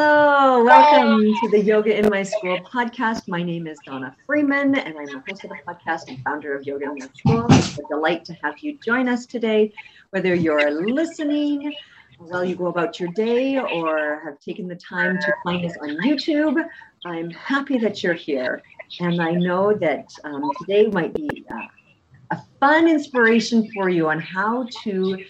Hello, welcome to the Yoga in My School podcast. My name is Donna Freeman, and I'm the host of the podcast and founder of Yoga in My School. It's a delight to have you join us today, whether you're listening while you go about your day or have taken the time to find us on YouTube. I'm happy that you're here, and I know that um, today might be uh, a fun inspiration for you on how to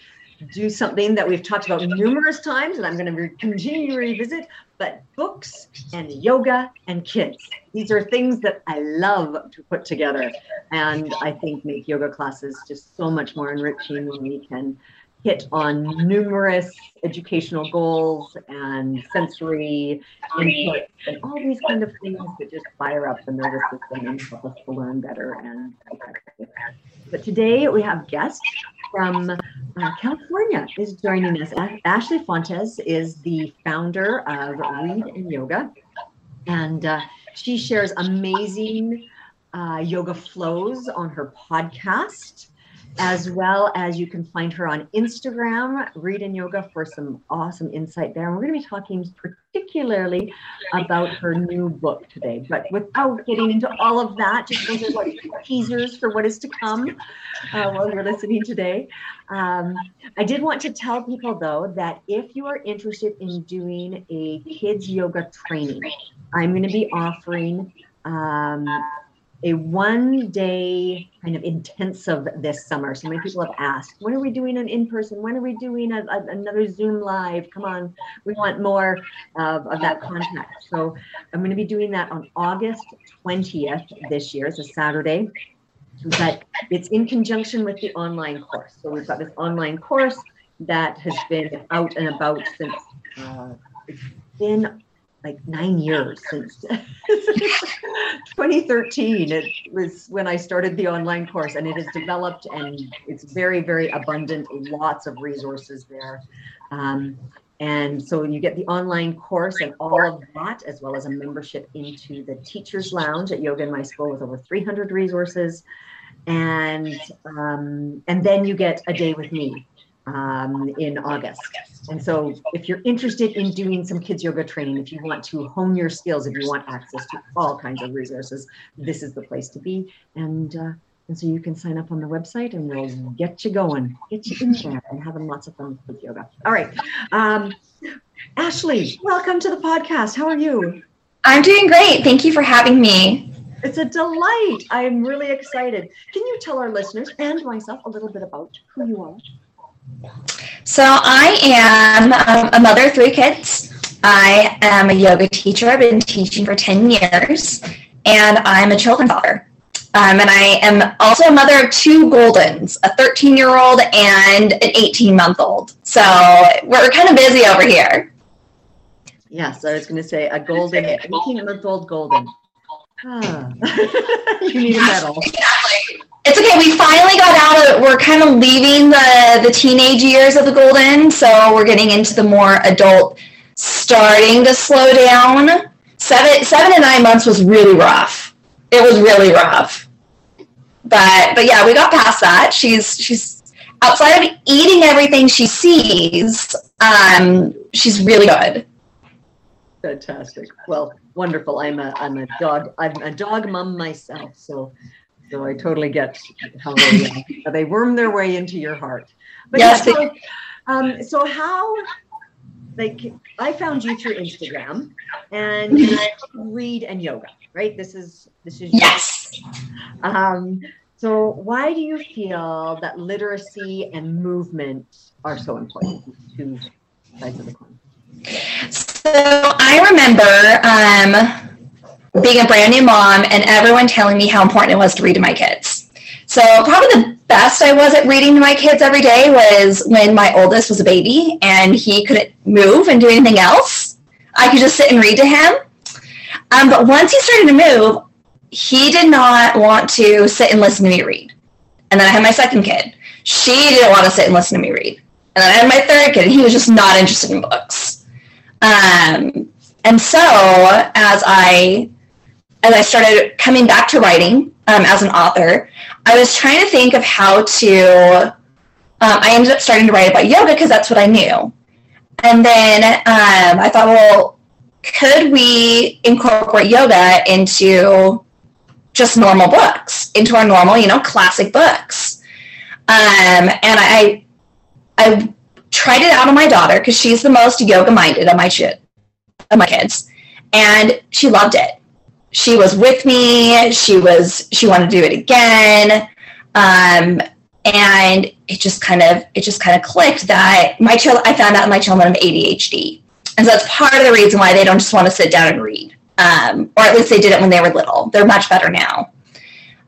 do something that we've talked about numerous times and I'm going to re- continue to revisit, but books and yoga and kids. These are things that I love to put together and I think make yoga classes just so much more enriching when we can hit on numerous educational goals and sensory input and all these kind of things that just fire up the nervous system and help us to learn better and but today we have guests from uh, California is joining us. Ashley Fontes is the founder of Read and Yoga, and uh, she shares amazing uh, yoga flows on her podcast as well as you can find her on Instagram, Read and Yoga, for some awesome insight there. And we're going to be talking particularly about her new book today. But without getting into all of that, just those are like teasers for what is to come uh, while you're listening today. Um, I did want to tell people, though, that if you are interested in doing a kids yoga training, I'm going to be offering. Um, a one day kind of intensive this summer. So many people have asked, when are we doing an in person? When are we doing a, a, another Zoom live? Come on, we want more of, of that contact. So I'm going to be doing that on August 20th this year. It's a Saturday, but it's in conjunction with the online course. So we've got this online course that has been out and about since uh, it's been like nine years since 2013 it was when i started the online course and it has developed and it's very very abundant lots of resources there. Um, and so you get the online course and all of that as well as a membership into the teachers lounge at yoga in my school with over 300 resources and um, and then you get a day with me um, in August. And so, if you're interested in doing some kids yoga training, if you want to hone your skills, if you want access to all kinds of resources, this is the place to be. And uh, and so you can sign up on the website, and we'll get you going, get you in there, and having lots of fun with yoga. All right, um, Ashley, welcome to the podcast. How are you? I'm doing great. Thank you for having me. It's a delight. I'm really excited. Can you tell our listeners and myself a little bit about who you are? So I am um, a mother of three kids. I am a yoga teacher. I've been teaching for 10 years, and I'm a children's author. Um, and I am also a mother of two Goldens, a 13 year old and an 18 month old. So we're kind of busy over here. Yes, I was going to say a golden, 18 month old golden. Ah. you need a medal. Exactly. It's okay. We finally got out of. We're kind of leaving the the teenage years of the golden, so we're getting into the more adult, starting to slow down. Seven seven to nine months was really rough. It was really rough, but but yeah, we got past that. She's she's outside of eating everything she sees. Um, she's really good. Fantastic. Well, wonderful. I'm a I'm a dog I'm a dog mom myself, so So I totally get how they, uh, they worm their way into your heart. But Yes, yeah, so, um, so how, like, I found you through Instagram and read and yoga, right? This is this is Yes. Um, so why do you feel that literacy and movement are so important? Two sides of the coin. So I remember um, being a brand new mom and everyone telling me how important it was to read to my kids. So probably the best I was at reading to my kids every day was when my oldest was a baby and he couldn't move and do anything else. I could just sit and read to him. Um, but once he started to move, he did not want to sit and listen to me read. And then I had my second kid. She didn't want to sit and listen to me read. And then I had my third kid, and he was just not interested in books. Um, and so as I as I started coming back to writing um, as an author, I was trying to think of how to. Um, I ended up starting to write about yoga because that's what I knew. And then um, I thought, well, could we incorporate yoga into just normal books, into our normal, you know, classic books? Um, and I, I tried it out on my daughter because she's the most yoga minded of my ch- of my kids, and she loved it. She was with me. She was she wanted to do it again, um, and it just kind of it just kind of clicked that my child. I found out my children have ADHD, and so that's part of the reason why they don't just want to sit down and read, um, or at least they did it when they were little. They're much better now.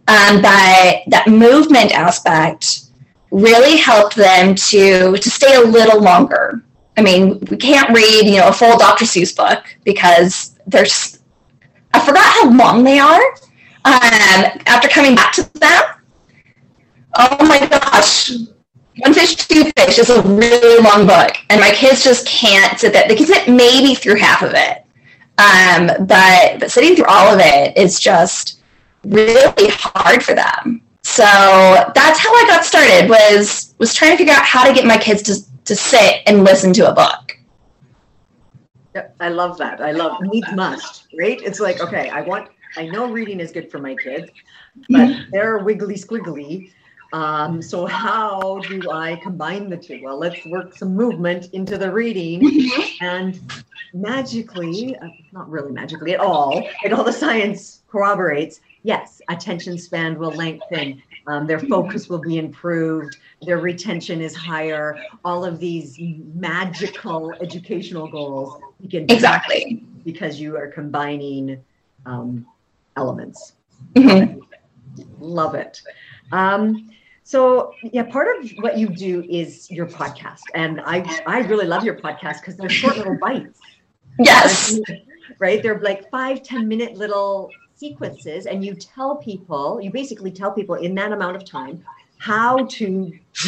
Um, but that movement aspect really helped them to to stay a little longer. I mean, we can't read, you know, a full Dr. Seuss book because there's I forgot how long they are. Um, after coming back to them, oh my gosh, One Fish, Two Fish is a really long book, and my kids just can't sit there. They can sit maybe through half of it, um, but but sitting through all of it is just really hard for them. So that's how I got started was was trying to figure out how to get my kids to to sit and listen to a book. Yep, I love that. I love needs must, right? It's like, okay, I want, I know reading is good for my kids, but they're wiggly squiggly. Um, so how do I combine the two? Well, let's work some movement into the reading and magically, uh, not really magically at all, and all the science corroborates, yes, attention span will lengthen, um, their focus will be improved, their retention is higher, all of these magical educational goals you can Exactly. because you are combining um, elements. Mhm. Love it. Um, so yeah, part of what you do is your podcast, and I I really love your podcast because they're short little bites, Yes. right? They're like five ten minute little sequences, and you tell people, you basically tell people in that amount of time how to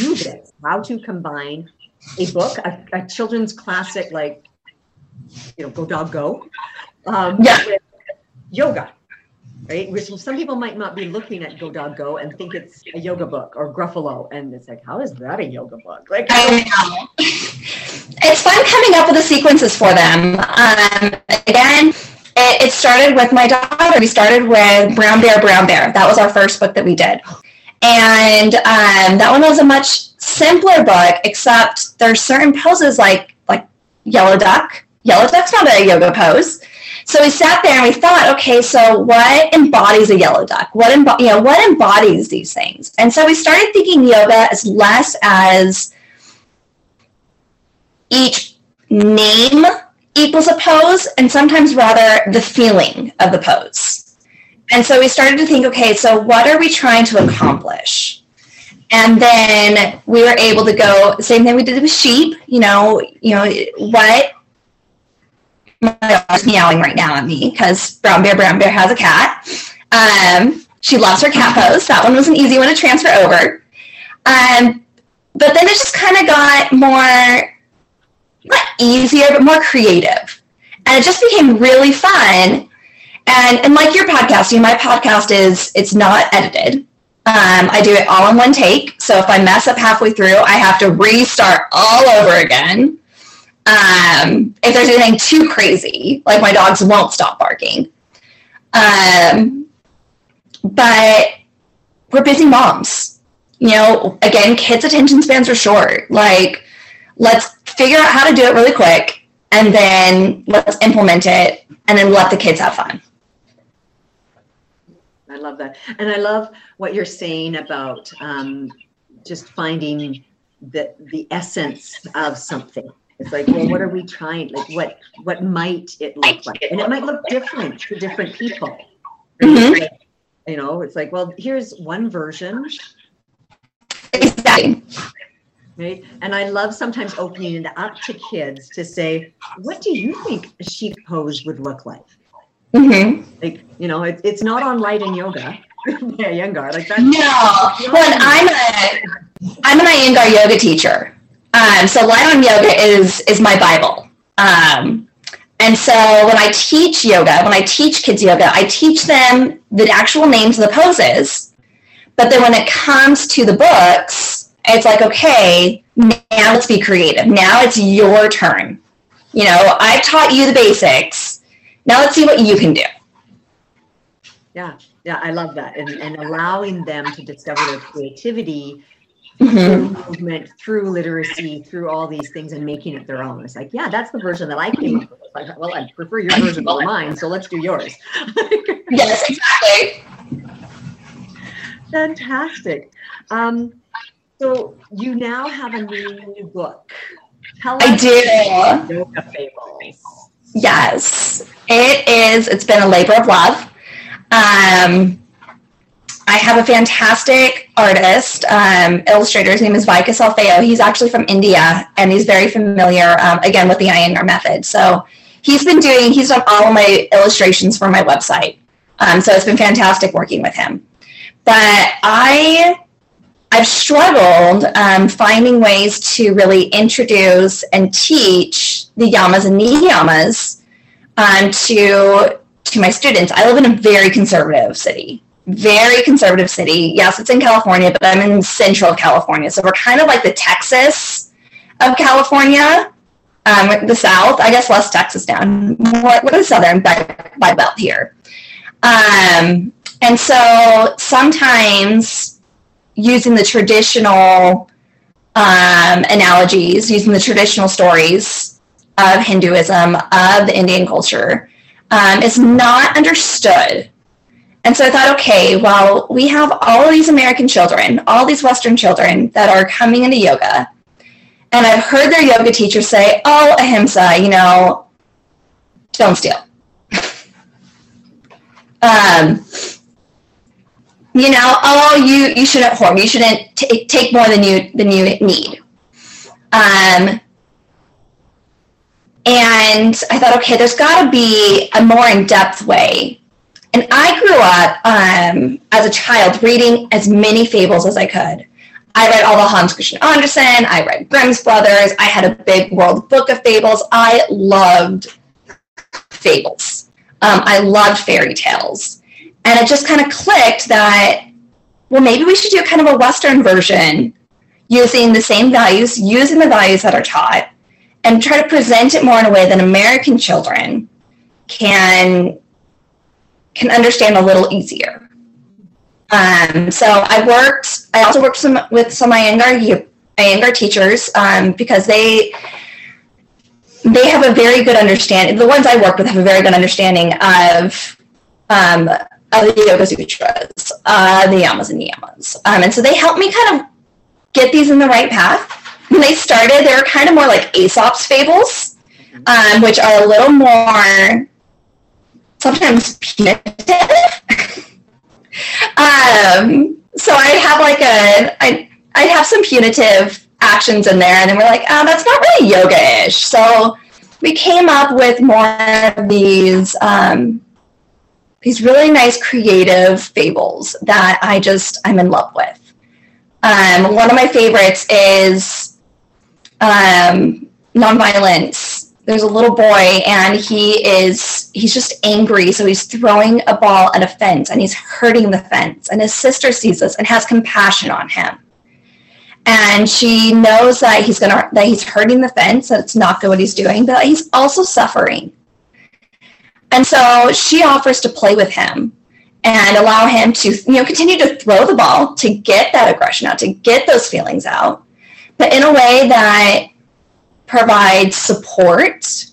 do this, how to combine a book, a, a children's classic like you know, Go Dog Go, um, Yeah. with yoga, right? Which some people might not be looking at Go Dog Go and think it's a yoga book or Gruffalo, and it's like, how is that a yoga book? Like, I know. It's fun coming up with the sequences for them. Um, again, started with my daughter. We started with Brown Bear, Brown Bear. That was our first book that we did. And um, that one was a much simpler book, except there's certain poses like like yellow duck. Yellow duck's not a yoga pose. So we sat there and we thought, okay, so what embodies a yellow duck? What embo- you know, what embodies these things? And so we started thinking yoga as less as each name equals a pose, and sometimes rather the feeling of the pose. And so we started to think, okay, so what are we trying to accomplish? And then we were able to go, same thing we did with sheep, you know, you know, what my dog's meowing right now at me because Brown Bear Brown Bear has a cat. Um, she loves her cat pose. That one was an easy one to transfer over. Um, but then it just kind of got more, not easier, but more creative. And it just became really fun. And, and like your podcast, you know, my podcast is, it's not edited. Um, I do it all in one take. So if I mess up halfway through, I have to restart all over again. Um, if there's anything too crazy, like my dogs won't stop barking. Um, but we're busy moms. You know, again, kids' attention spans are short. Like, let's figure out how to do it really quick and then let's implement it and then let the kids have fun. I love that. And I love what you're saying about um, just finding the, the essence of something. It's like, well, what are we trying? Like, what what might it look like? And it might look different to different people. Mm-hmm. You know, it's like, well, here's one version. Exactly. Right. And I love sometimes opening it up to kids to say, what do you think a sheep pose would look like? Mm-hmm. Like, you know, it, it's not on light in yoga. Yeah, Iyengar, like that. No, when I'm a, I'm an Iyengar yoga teacher. Um, so Light on Yoga is is my Bible. Um, and so when I teach yoga, when I teach kids yoga, I teach them the actual names of the poses. But then when it comes to the books, it's like, okay, now let's be creative. Now it's your turn. You know, I've taught you the basics. Now let's see what you can do. Yeah, yeah, I love that. And, and allowing them to discover their creativity mm-hmm. through movement, through literacy, through all these things and making it their own. It's like, yeah, that's the version that I came up with. Like, well, I prefer your version over mine, so let's do yours. yes, exactly. Fantastic. Um, so you now have a new book. Tell I do. Yoga Fables. Yes, it is. It's been a labor of love. Um, I have a fantastic artist, um, illustrator. His name is Vikas Alfeo. He's actually from India, and he's very familiar, um, again, with the Iyengar method. So he's been doing, he's done all of my illustrations for my website. Um, so it's been fantastic working with him. But I, I've struggled um, finding ways to really introduce and teach the yamas and niyamas um, to to my students. I live in a very conservative city very conservative city. Yes, it's in California, but I'm in central California. So we're kind of like the Texas of California, um, the South, I guess less Texas down, more, what is southern by, by belt here. Um, and so sometimes using the traditional um, analogies, using the traditional stories of Hinduism, of the Indian culture, um, is not understood and so I thought, okay, well, we have all these American children, all these Western children that are coming into yoga. And I've heard their yoga teachers say, oh, ahimsa, you know, don't steal. um, you know, oh, you, you shouldn't hoard, you shouldn't t- take more than you, than you need. Um, and I thought, okay, there's got to be a more in depth way and I grew up um, as a child reading as many fables as I could. I read all the Hans Christian Andersen. I read Grimm's Brothers. I had a big world book of fables. I loved fables. Um, I loved fairy tales. And it just kind of clicked that, well, maybe we should do kind of a Western version using the same values, using the values that are taught, and try to present it more in a way that American children can can understand a little easier. Um, so I worked, I also worked some, with some Iyengar, Iyengar teachers um, because they, they have a very good understanding, the ones I work with have a very good understanding of, um, the Yoga Sutras, uh, the Yamas and Niyamas. Um, and so they helped me kind of get these in the right path. When they started, they were kind of more like Aesop's fables, um, which are a little more sometimes punitive. um, so I have like a, I, I have some punitive actions in there, and then we're like, oh, that's not really yoga-ish. So we came up with more of these, um, these really nice creative fables that I just, I'm in love with. Um, one of my favorites is um, nonviolence. There's a little boy and he is he's just angry so he's throwing a ball at a fence and he's hurting the fence and his sister sees this and has compassion on him. And she knows that he's gonna that he's hurting the fence that it's not good what he's doing but he's also suffering and so she offers to play with him and allow him to you know continue to throw the ball to get that aggression out to get those feelings out but in a way that provides support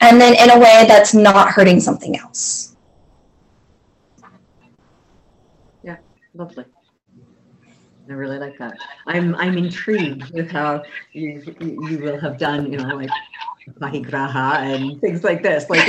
and then in a way that's not hurting something else yeah lovely I really like that. I'm I'm intrigued with how you you will have done, you know, like Aparigraha and things like this. Like,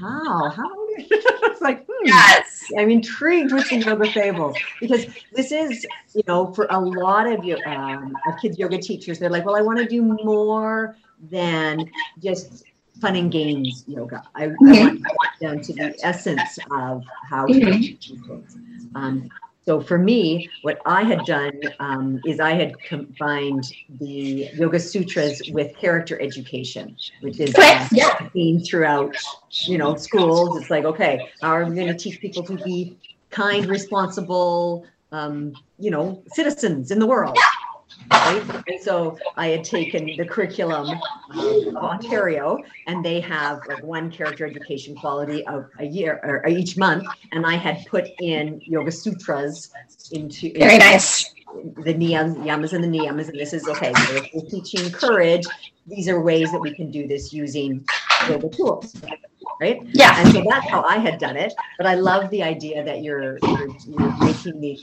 how? How? it's like, hmm. yes. I'm intrigued with the yoga fables because this is, you know, for a lot of you um, of kids yoga teachers, they're like, well, I want to do more than just fun and games yoga. I, mm-hmm. I want to get down to the essence of how to mm-hmm. Um, so for me, what I had done um, is I had combined the Yoga Sutras with character education, which is uh, yeah. throughout, you know, schools. It's like, okay, how are we going to teach people to be kind, responsible, um, you know, citizens in the world? Right? And so I had taken the curriculum of Ontario, and they have like one character education quality of a year or uh, each month, and I had put in Yoga Sutras into very into nice the niyams, yamas and the niyamas, and this is okay. So we're teaching courage, these are ways that we can do this using yoga tools right? Yeah. And so that's how I had done it. But I love the idea that you're you're, you're making the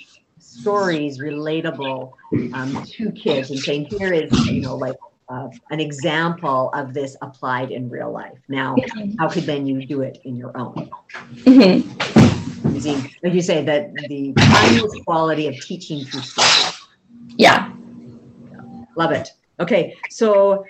stories relatable um, to kids and saying here is you know like uh, an example of this applied in real life. Now how could then you do it in your own? Mm-hmm. using like you say that the timeless quality of teaching through stories yeah. Love it. Okay so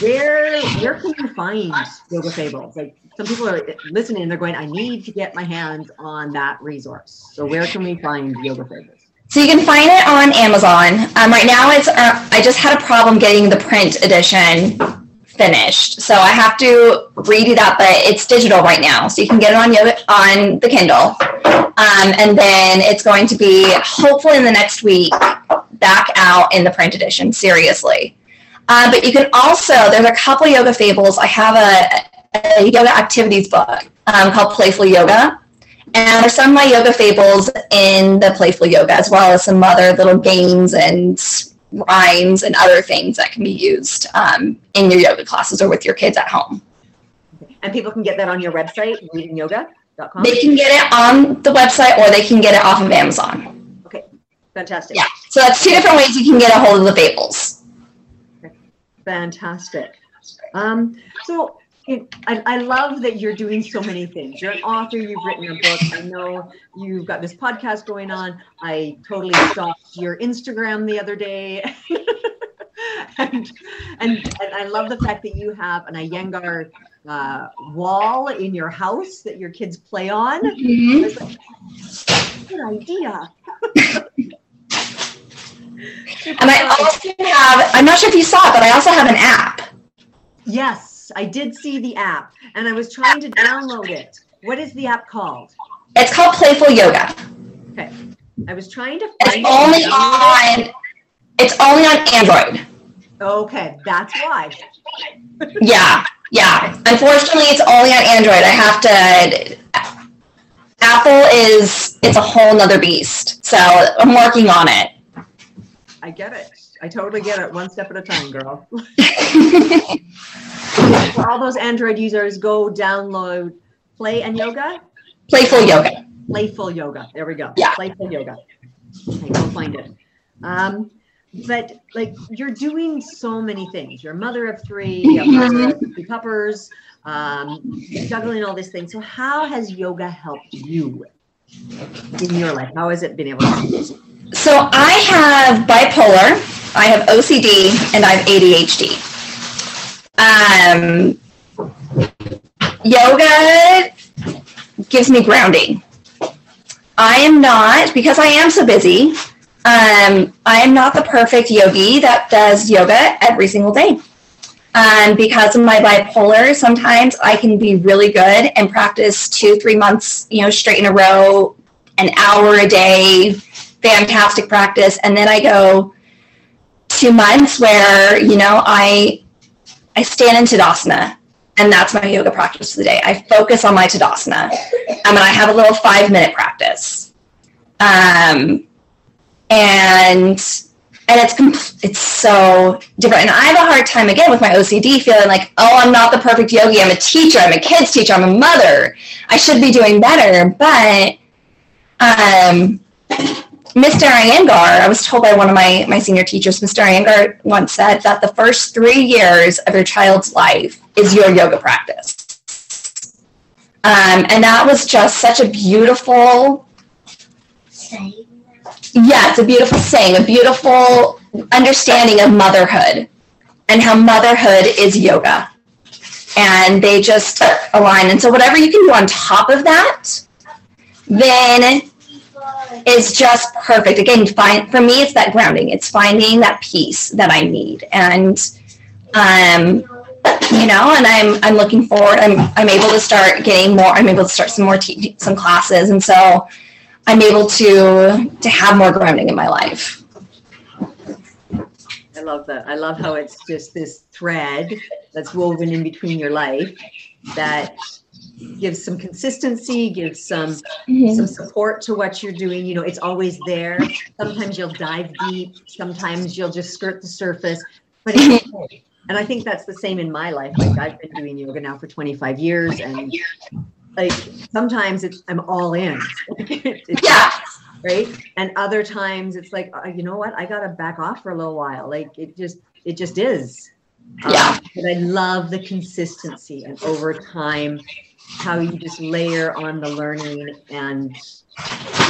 where where can you find yoga fables? Like some people are listening and they're going i need to get my hands on that resource so where can we find yoga fables so you can find it on Amazon. Um, right now, it's uh, I just had a problem getting the print edition finished, so I have to redo that. But it's digital right now, so you can get it on yoga, on the Kindle, um, and then it's going to be hopefully in the next week back out in the print edition. Seriously, uh, but you can also there's a couple yoga fables. I have a, a yoga activities book um, called Playful Yoga and there's some of my yoga fables in the playful yoga, as well as some other little games and rhymes and other things that can be used um, in your yoga classes or with your kids at home. And people can get that on your website, readandyoga.com? They can get it on the website or they can get it off of Amazon. Okay, fantastic. Yeah, so that's two different ways you can get a hold of the fables. Fantastic. Um, so I, I love that you're doing so many things. You're an author, you've written a book. I know you've got this podcast going on. I totally stalked your Instagram the other day. and, and, and I love the fact that you have an Iyengar uh, wall in your house that your kids play on. Mm-hmm. Like, good idea. and I also have, I'm not sure if you saw it, but I also have an app. Yes. I did see the app and I was trying to download it. What is the app called? It's called Playful Yoga. Okay. I was trying to It's only on it. it's only on Android. Okay, that's why. yeah. Yeah. Unfortunately, it's only on Android. I have to Apple is it's a whole nother beast. So I'm working on it. I get it. I totally get it. One step at a time, girl. For all those Android users, go download Play and Yoga. Playful Yoga. Playful Yoga. There we go. Yeah. Playful Yoga. Okay, go find it. Um, but like you're doing so many things. You're a mother of three, you have mother of three puppers, um, juggling all these things. So how has yoga helped you in your life? How has it been able to? So I have bipolar, I have OCD, and I have ADHD. Um, yoga gives me grounding. I am not, because I am so busy, um, I am not the perfect yogi that does yoga every single day. Um, because of my bipolar, sometimes I can be really good and practice two, three months, you know, straight in a row, an hour a day, fantastic practice. And then I go two months where, you know, I I stand in Tadasana and that's my yoga practice for the day. I focus on my Tadasana. Um, and I have a little five minute practice. Um, and and it's compl- it's so different. And I have a hard time again with my OCD, feeling like, oh, I'm not the perfect yogi. I'm a teacher. I'm a kids teacher. I'm a mother. I should be doing better. But um, Mr. Iyengar, I was told by one of my, my senior teachers, Mr. Iyengar once said that the first three years of your child's life is your yoga practice. Um, and that was just such a beautiful, saying. yeah, it's a beautiful saying, a beautiful understanding of motherhood and how motherhood is yoga. And they just align. And so, whatever you can do on top of that, then is just perfect. Again, find for me, it's that grounding. It's finding that peace that I need, and um, you know, and I'm I'm looking forward. I'm I'm able to start getting more. I'm able to start some more te- some classes, and so I'm able to to have more grounding in my life. I love that. I love how it's just this thread that's woven in between your life that gives some consistency, gives some mm-hmm. some support to what you're doing. You know, it's always there. Sometimes you'll dive deep, sometimes you'll just skirt the surface, but it's okay. And I think that's the same in my life. Like I've been doing yoga now for 25 years and like sometimes it's I'm all in. yeah. Right. And other times it's like, uh, you know what? I got to back off for a little while. Like it just, it just is. Yeah. Um, but I love the consistency and over time, how you just layer on the learning and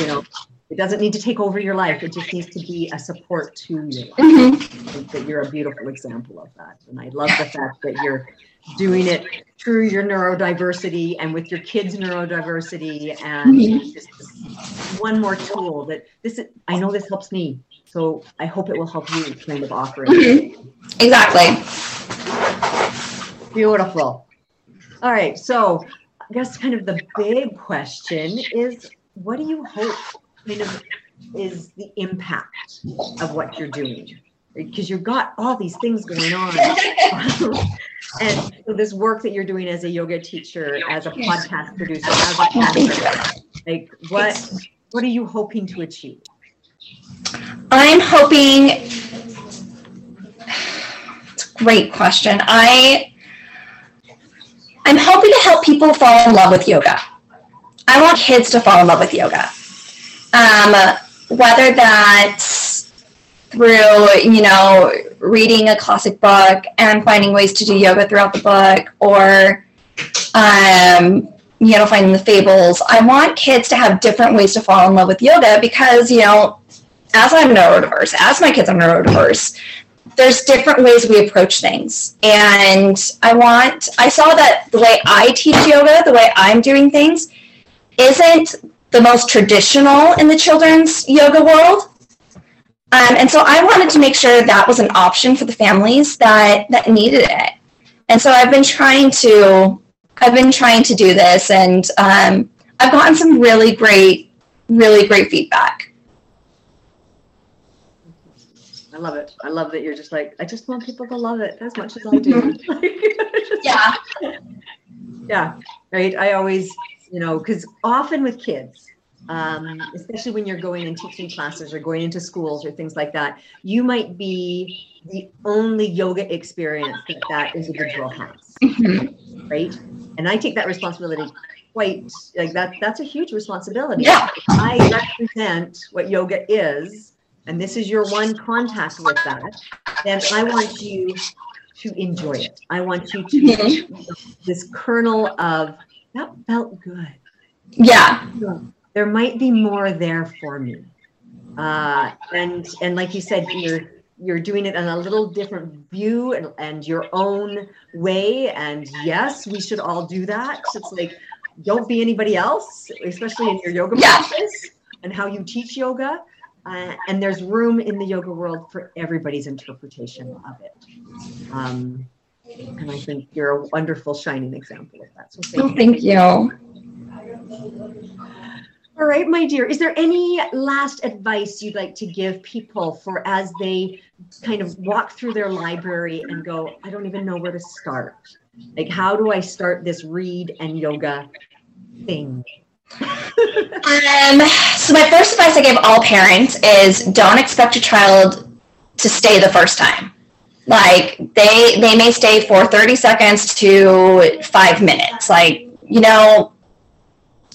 you know it doesn't need to take over your life. It just needs to be a support to you. Mm-hmm. that you're a beautiful example of that. And i love the fact that you're doing it through your neurodiversity and with your kids neurodiversity. And mm-hmm. just one more tool that this is, i know this helps me. So i hope it will help you kind of offer it. Mm-hmm. exactly. Beautiful. All right. So I guess kind of the big question is what do you hope kind of is the impact of what you're doing? Because you've got all these things going on. and so this work that you're doing as a yoga teacher, as a podcast producer, as a like what what are you hoping to achieve? I'm hoping great question. I I'm hoping to help people fall in love with yoga. I want kids to fall in love with yoga. Um, whether that's through, you know, reading a classic book and finding ways to do yoga throughout the book or, um, you know, finding the fables. I want kids to have different ways to fall in love with yoga because, you know, as I'm neurodiverse, as my kids are neurodiverse, there's different ways we approach things. And I want, I saw that the way I teach yoga, the way I'm doing things, isn't the most traditional in the children's yoga world. Um, and so I wanted to make sure that was an option for the families that, that needed it. And so I've been trying to, I've been trying to do this and um, I've gotten some really great, really great feedback. I love it. I love that you're just like, I just want people to love it as much as I do. yeah. Yeah. Right. I always, you know, because often with kids, um, especially when you're going and teaching classes or going into schools or things like that, you might be the only yoga experience that that individual has. Mm-hmm. Right. And I take that responsibility quite like that. That's a huge responsibility. Yeah. I represent what yoga is and this is your one contact with that, then I want you to enjoy it. I want you to mm-hmm. this kernel of that felt good. Yeah. There might be more there for me. Uh, and and like you said, you're you're doing it in a little different view and, and your own way. And yes, we should all do that. It's like don't be anybody else, especially in your yoga yeah. practice and how you teach yoga. Uh, and there's room in the yoga world for everybody's interpretation of it. Um, and I think you're a wonderful, shining example of that. So thank, oh, thank you. All right, my dear. Is there any last advice you'd like to give people for as they kind of walk through their library and go, I don't even know where to start? Like, how do I start this read and yoga thing? Um, so my first advice I give all parents is don't expect your child to stay the first time. Like they they may stay for 30 seconds to five minutes. Like, you know,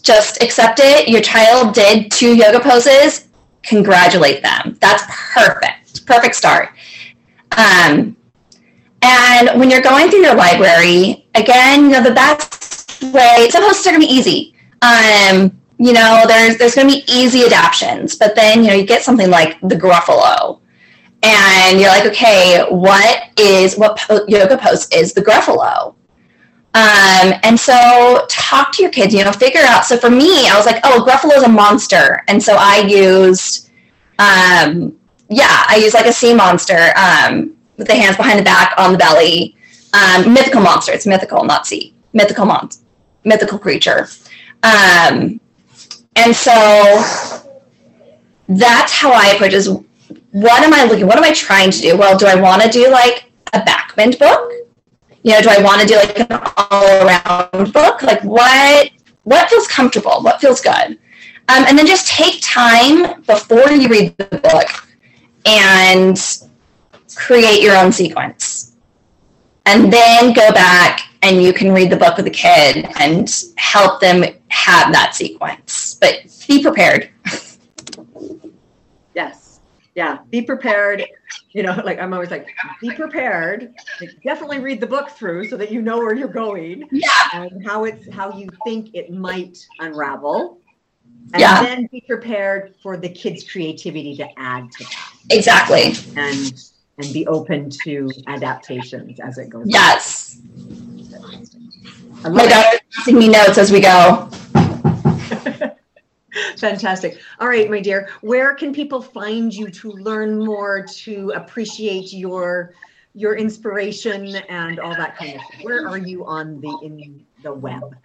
just accept it. Your child did two yoga poses. Congratulate them. That's perfect. Perfect start. Um, and when you're going through your library, again, you know, the best way, some posts are going to be easy. Um, you know, there's, there's going to be easy adaptions, but then, you know, you get something like the Gruffalo and you're like, okay, what is, what po- yoga pose is the Gruffalo? Um, and so talk to your kids, you know, figure out. So for me, I was like, oh, Gruffalo is a monster. And so I used, um, yeah, I used like a sea monster um, with the hands behind the back on the belly. Um, mythical monster. It's mythical, not sea. Mythical monster. Mythical creature. Um, and so that's how I approach is what am I looking, what am I trying to do? Well, do I want to do like a backbend book? You know, do I want to do like an all around book? Like what, what feels comfortable? What feels good? Um, and then just take time before you read the book and create your own sequence. And then go back and you can read the book with the kid and help them have that sequence. But be prepared. yes. Yeah. Be prepared. You know, like I'm always like, be prepared. Like, definitely read the book through so that you know where you're going. Yeah. And how it's how you think it might unravel. And Yeah. then be prepared for the kids' creativity to add to that. Exactly. And and be open to adaptations as it goes. Yes. I My daughter's passing me notes as we go. Fantastic. All right, my dear. Where can people find you to learn more, to appreciate your your inspiration and all that kind of stuff? Where are you on the in the web?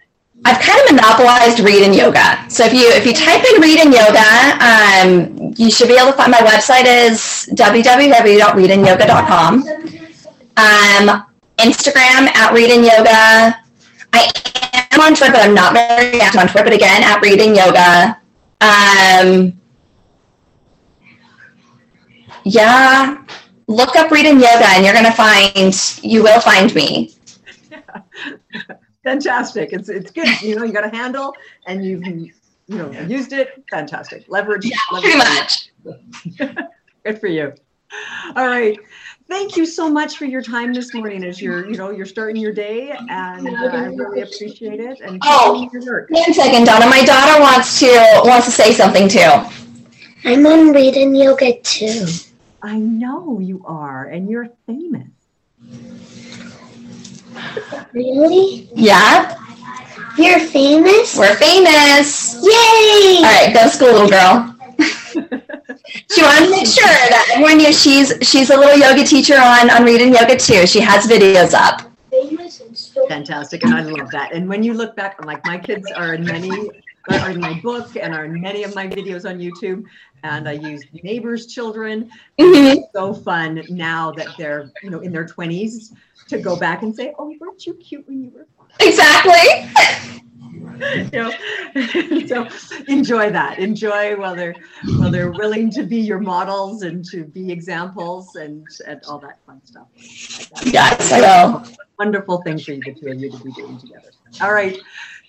I've kind of monopolized read and yoga. So if you if you type in read and yoga, um, you should be able to find my website is www.readandyoga.com. Um, Instagram at read and yoga. I am on Twitter, but I'm not very active on Twitter. But again, at and yoga. Um, yeah, look up and yoga, and you're gonna find you will find me. Fantastic. It's it's good. You know, you got a handle and you've you know used it. Fantastic. Leverage. Yeah, leverage pretty much. Good for you. All right. Thank you so much for your time this morning as you're, you know, you're starting your day and uh, I really appreciate it and keep Oh. your work. One second, Donna. My daughter wants to wants to say something too. I'm on reading yoga too. I know you are and you're famous. Really? Yeah, You're famous? we're famous. Yay! All right, go to school, little girl. She wanted to make sure that everyone knew she's she's a little yoga teacher on on reading yoga too. She has videos up. And Fantastic. And I love that. And when you look back, I'm like, my kids are in many, are in my book and are in many of my videos on YouTube. And I use neighbors' children. Mhm. so fun now that they're, you know, in their 20s to go back and say, oh, weren't you cute when you were Exactly. you know so enjoy that. Enjoy while they're while they're willing to be your models and to be examples and and all that fun stuff. Yes, I will. wonderful thing for you the two of you to be doing together. All right.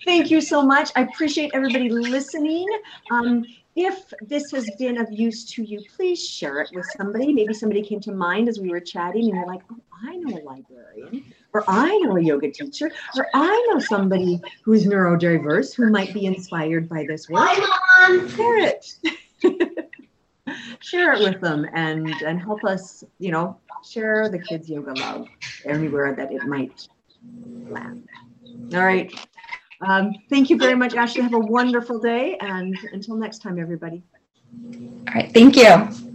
Thank you so much. I appreciate everybody listening. Um, if this has been of use to you please share it with somebody. Maybe somebody came to mind as we were chatting and you're like oh i know a librarian or i know a yoga teacher or i know somebody who's neurodiverse who might be inspired by this work. Hi, Mom. share it. Share it with them and and help us you know share the kids yoga love everywhere that it might land. All right. Um, thank you very much ashley. Have a wonderful day and until next time everybody. All right, thank you.